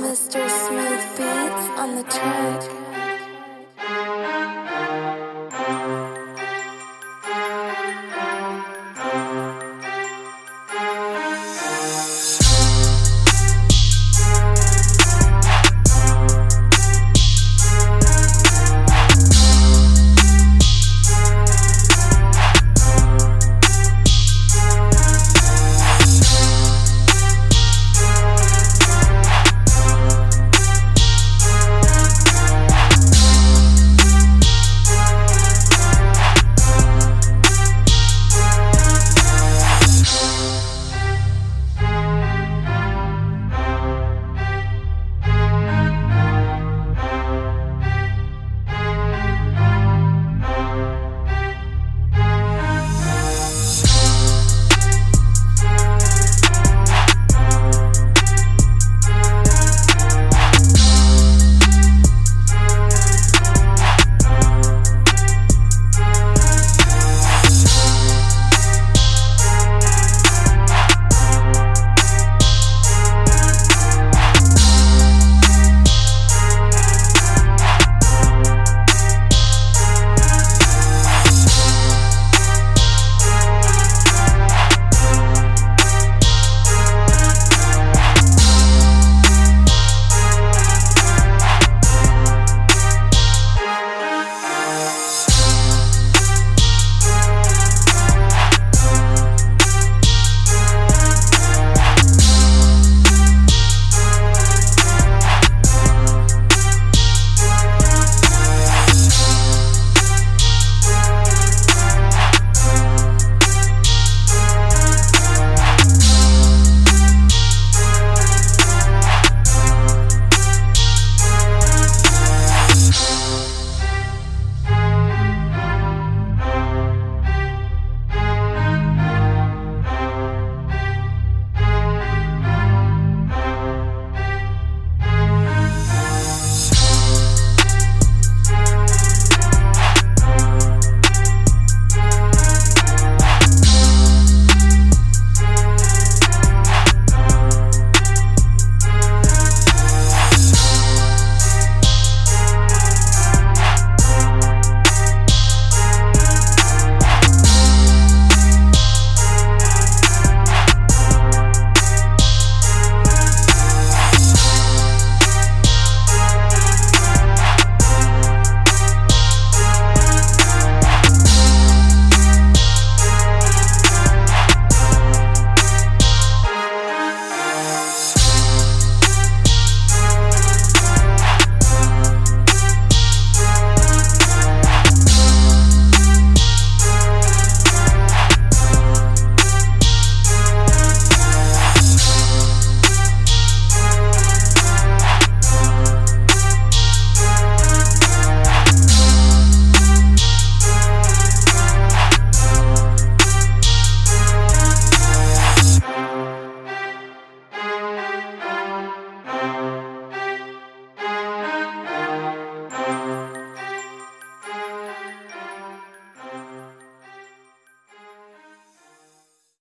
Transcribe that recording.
Mr. Smooth Beats on the track.